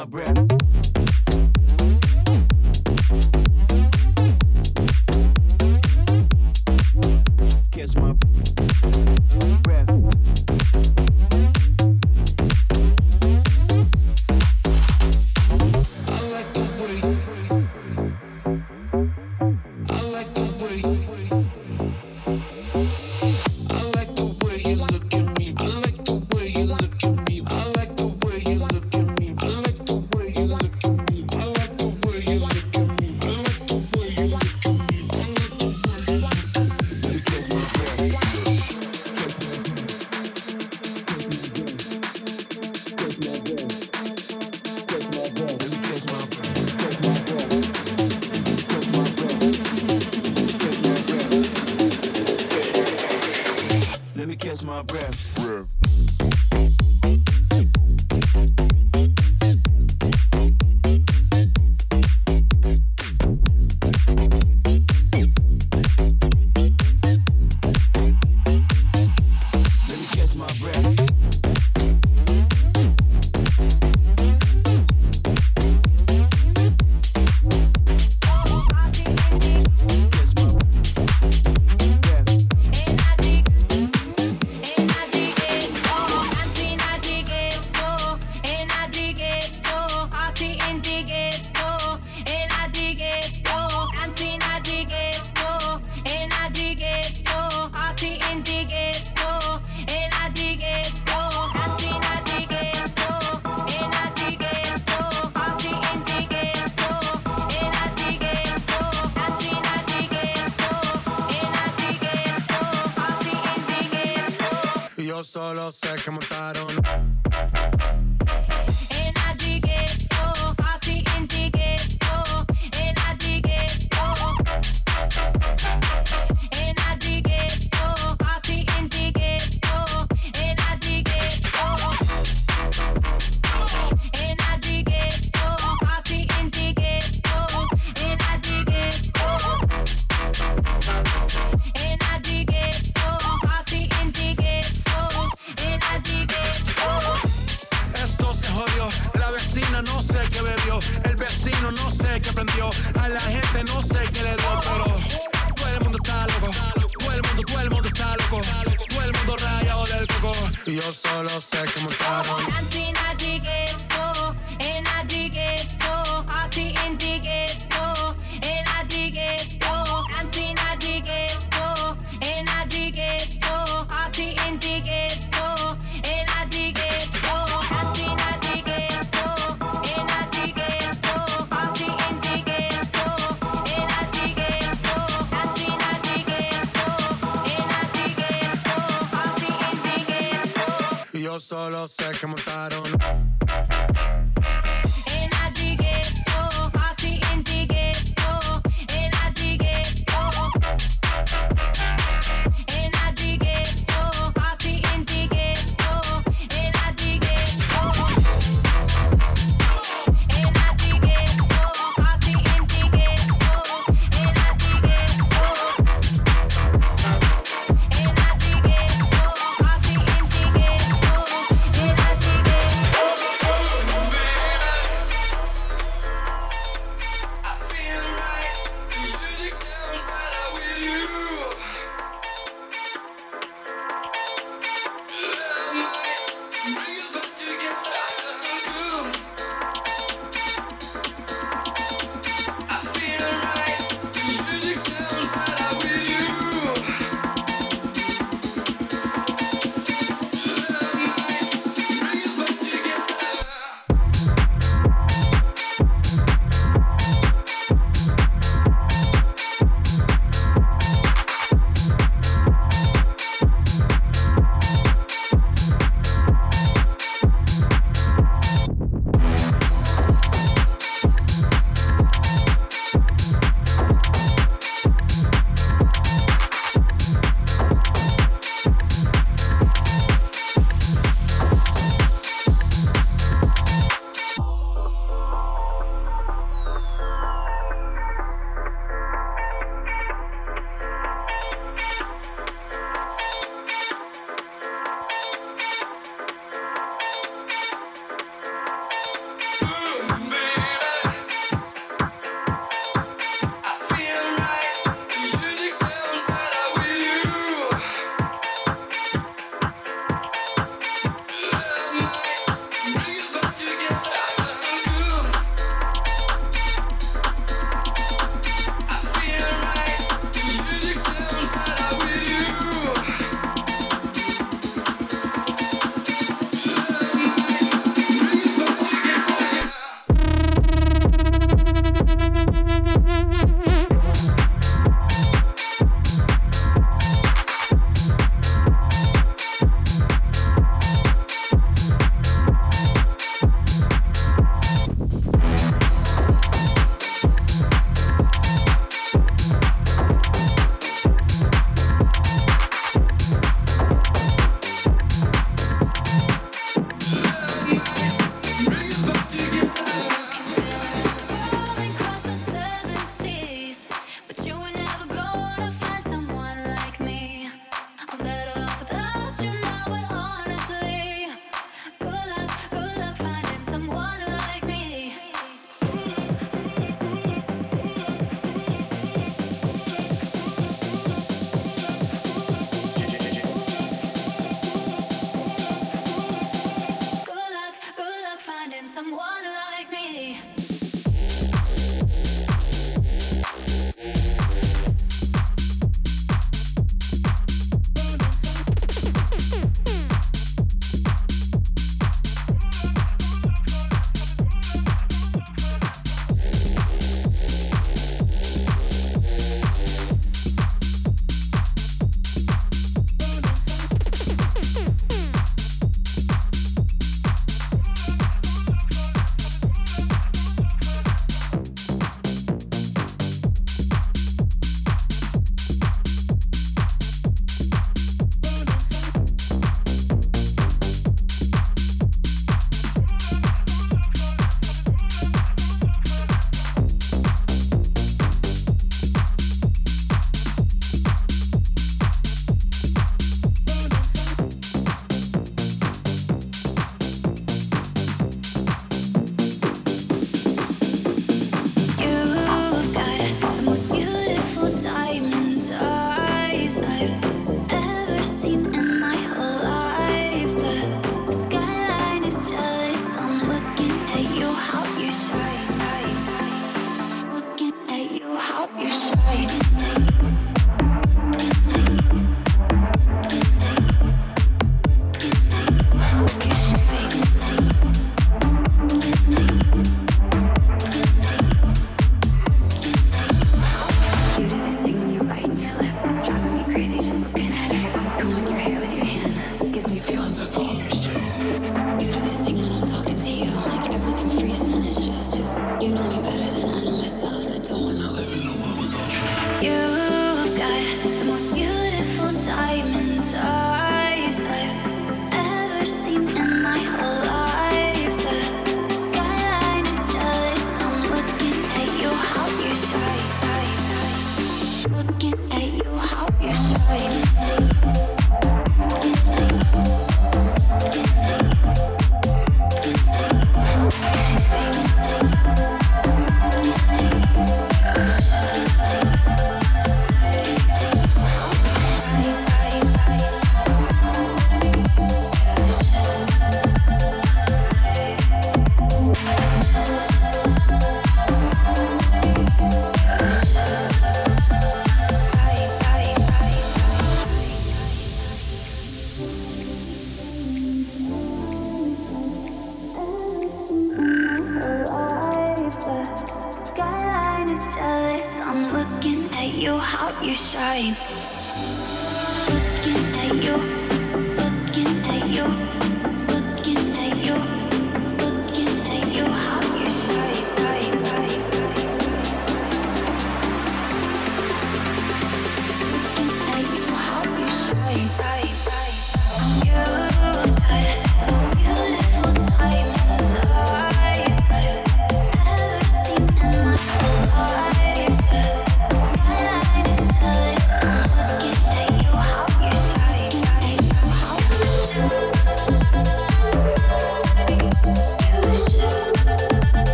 my breath.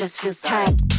Just feels tight.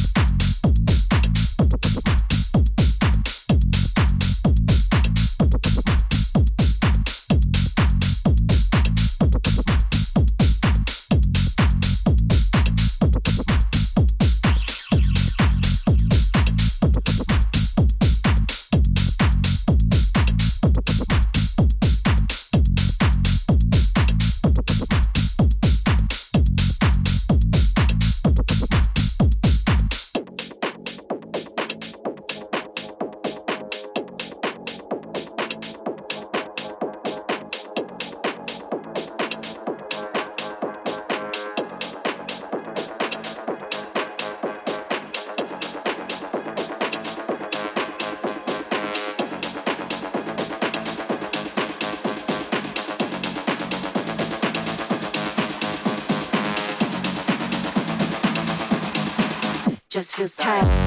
Feels tight.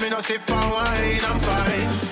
Me no sip on wine, I'm fine.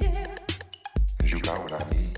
Cause you got what I need.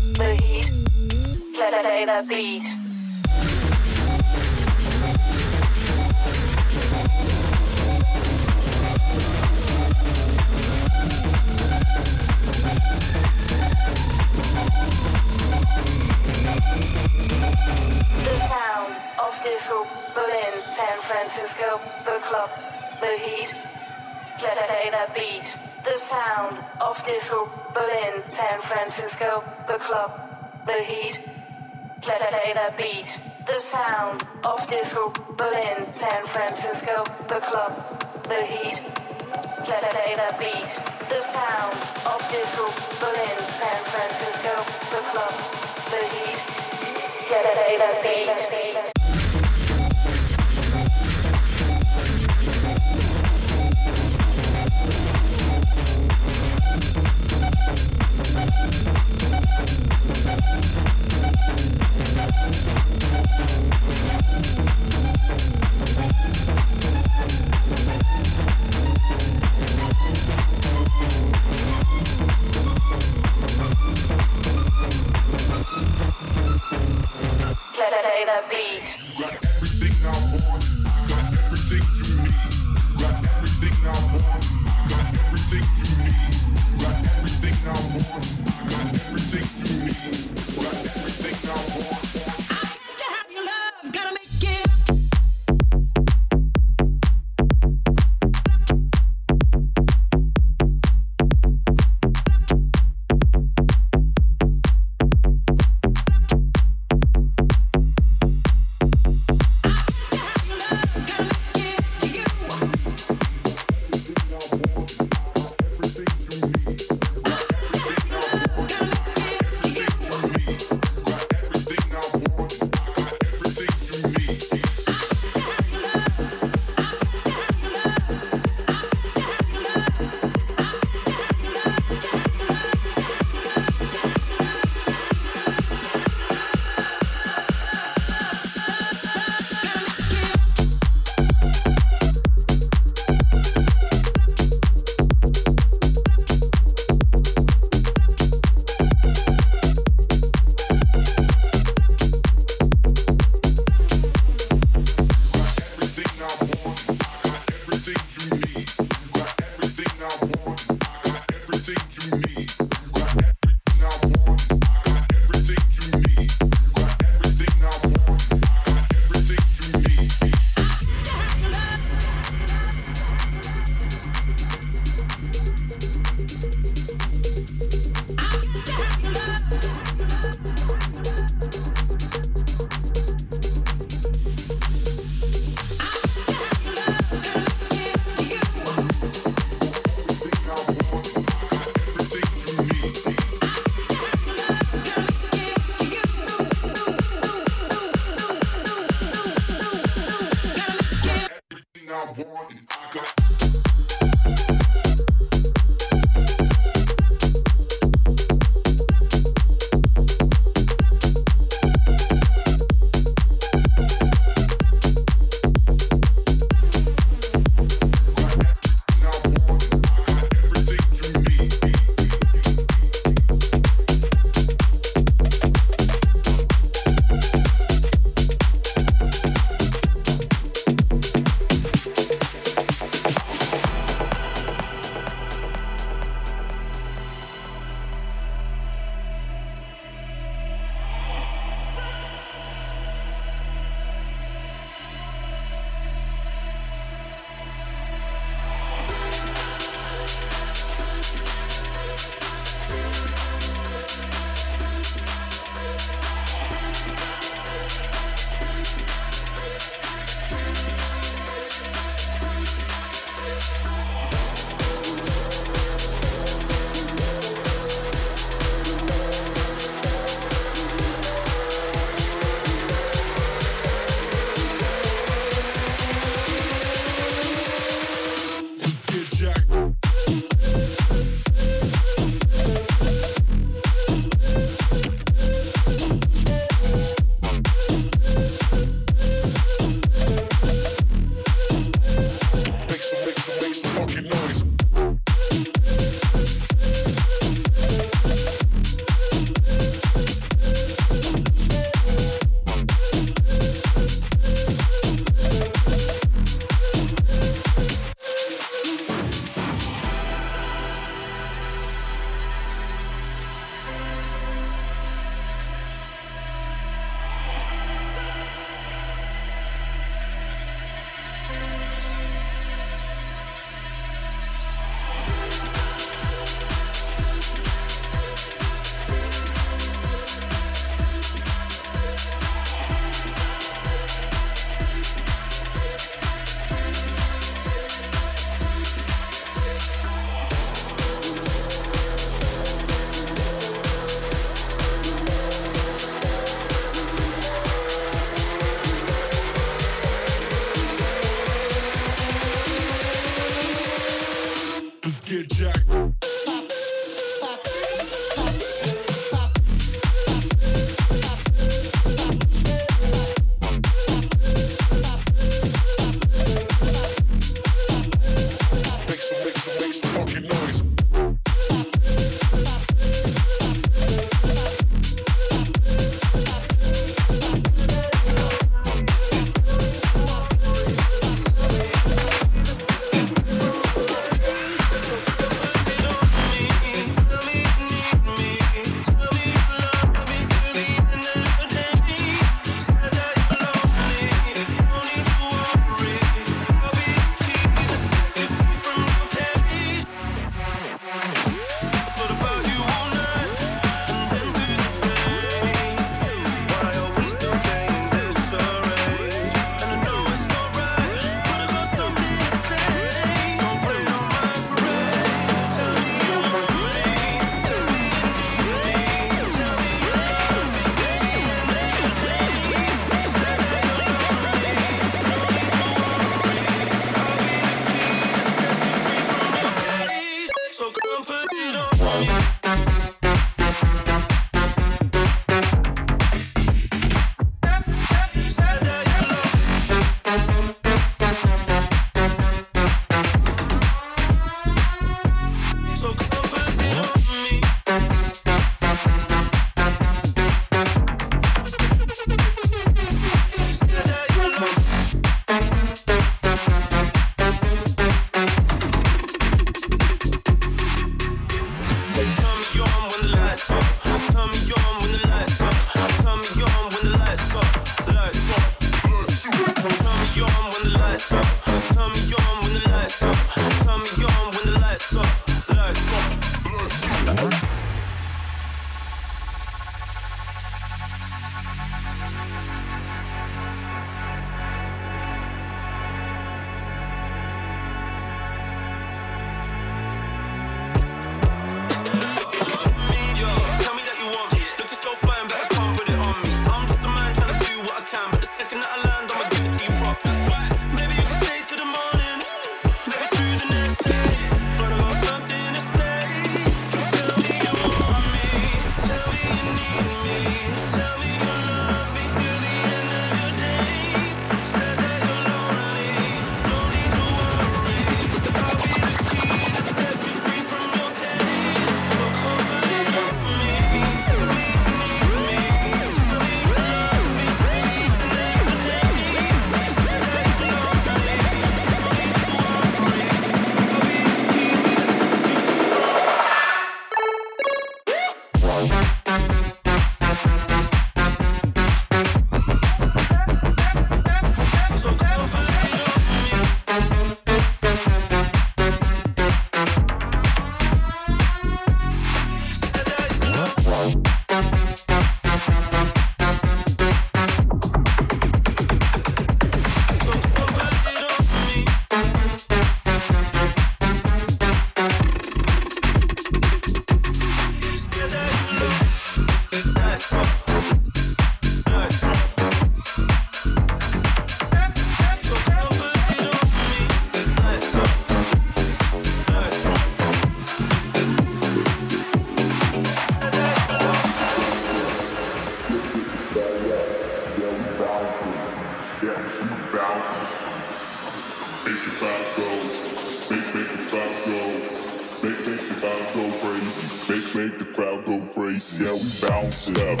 Yeah, we bounce it up,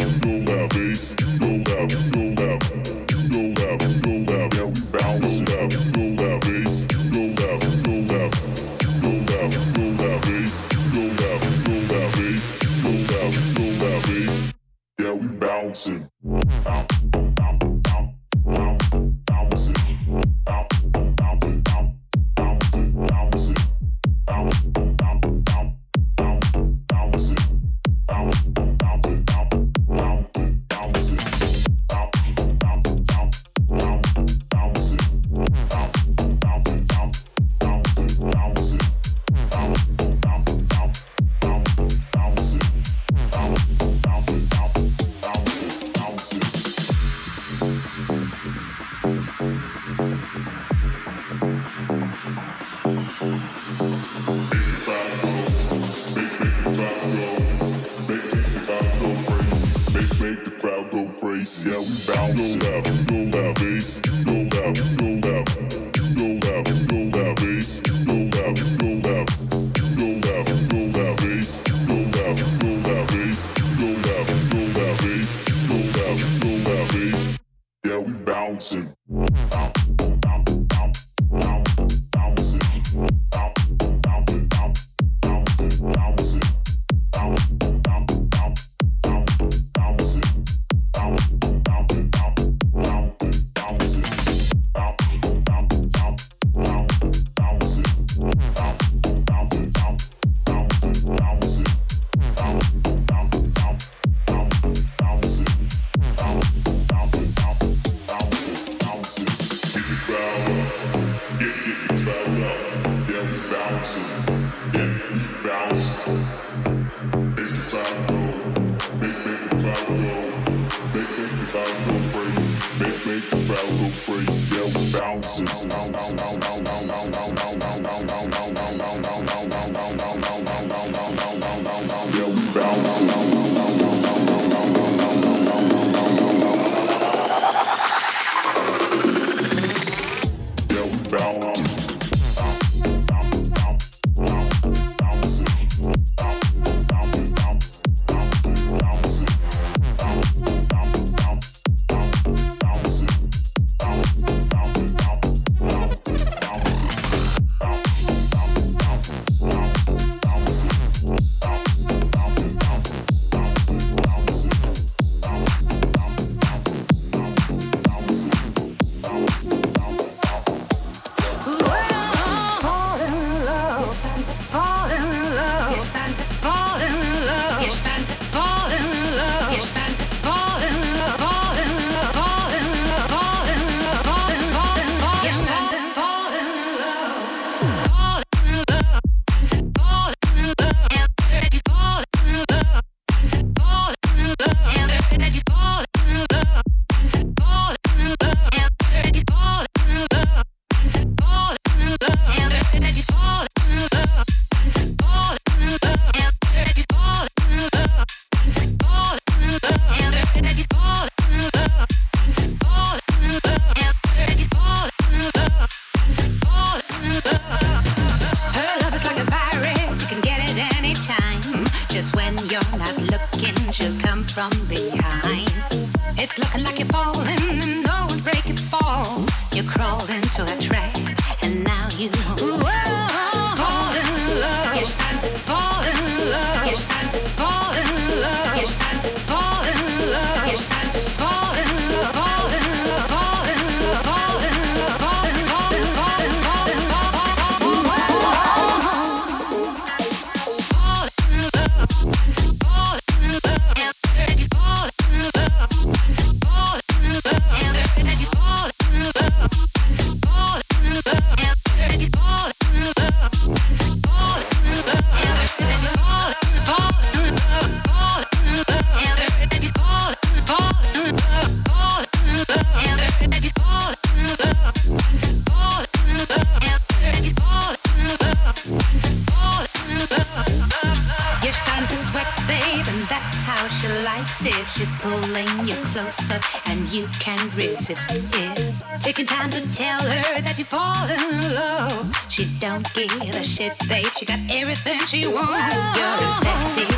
babe. She got everything she wants. You're infected.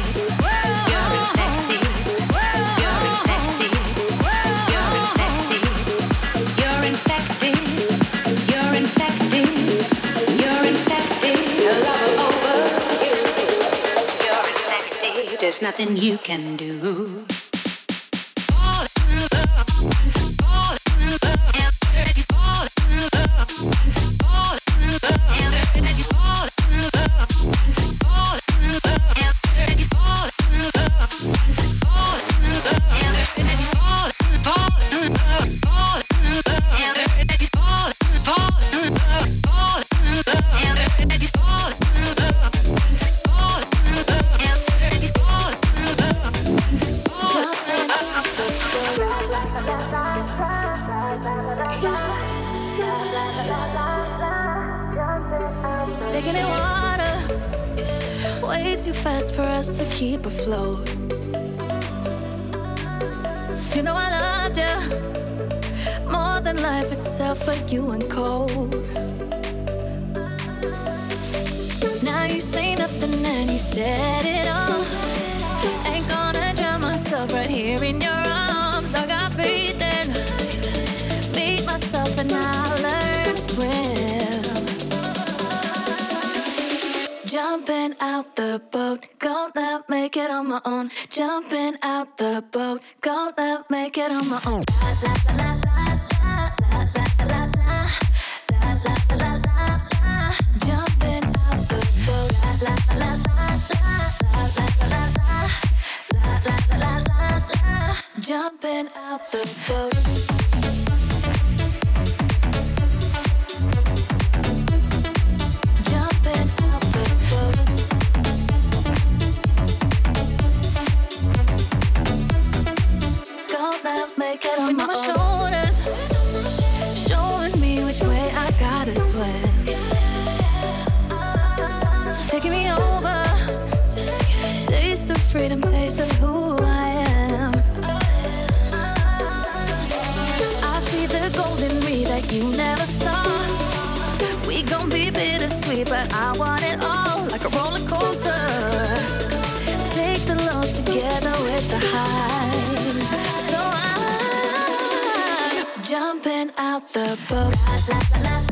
You're infected. You're infected. You're infected. You're infected. You're infected. A over. You're infected. There's nothing you can do. You know I loved you more than life itself, but you went cold. Ah. Now you say nothing and you said it all. out the boat, gonna make it on my own. Jumping out the boat, gonna make it on my own. La, la, la, la la la la la la la la la la la. Jumping out the boat. La la la la la la la la la la la la la la. jumping out the boat. on my, shoulders, showing me which way I gotta swim. Taking me over, taste freedom, taste. the boat.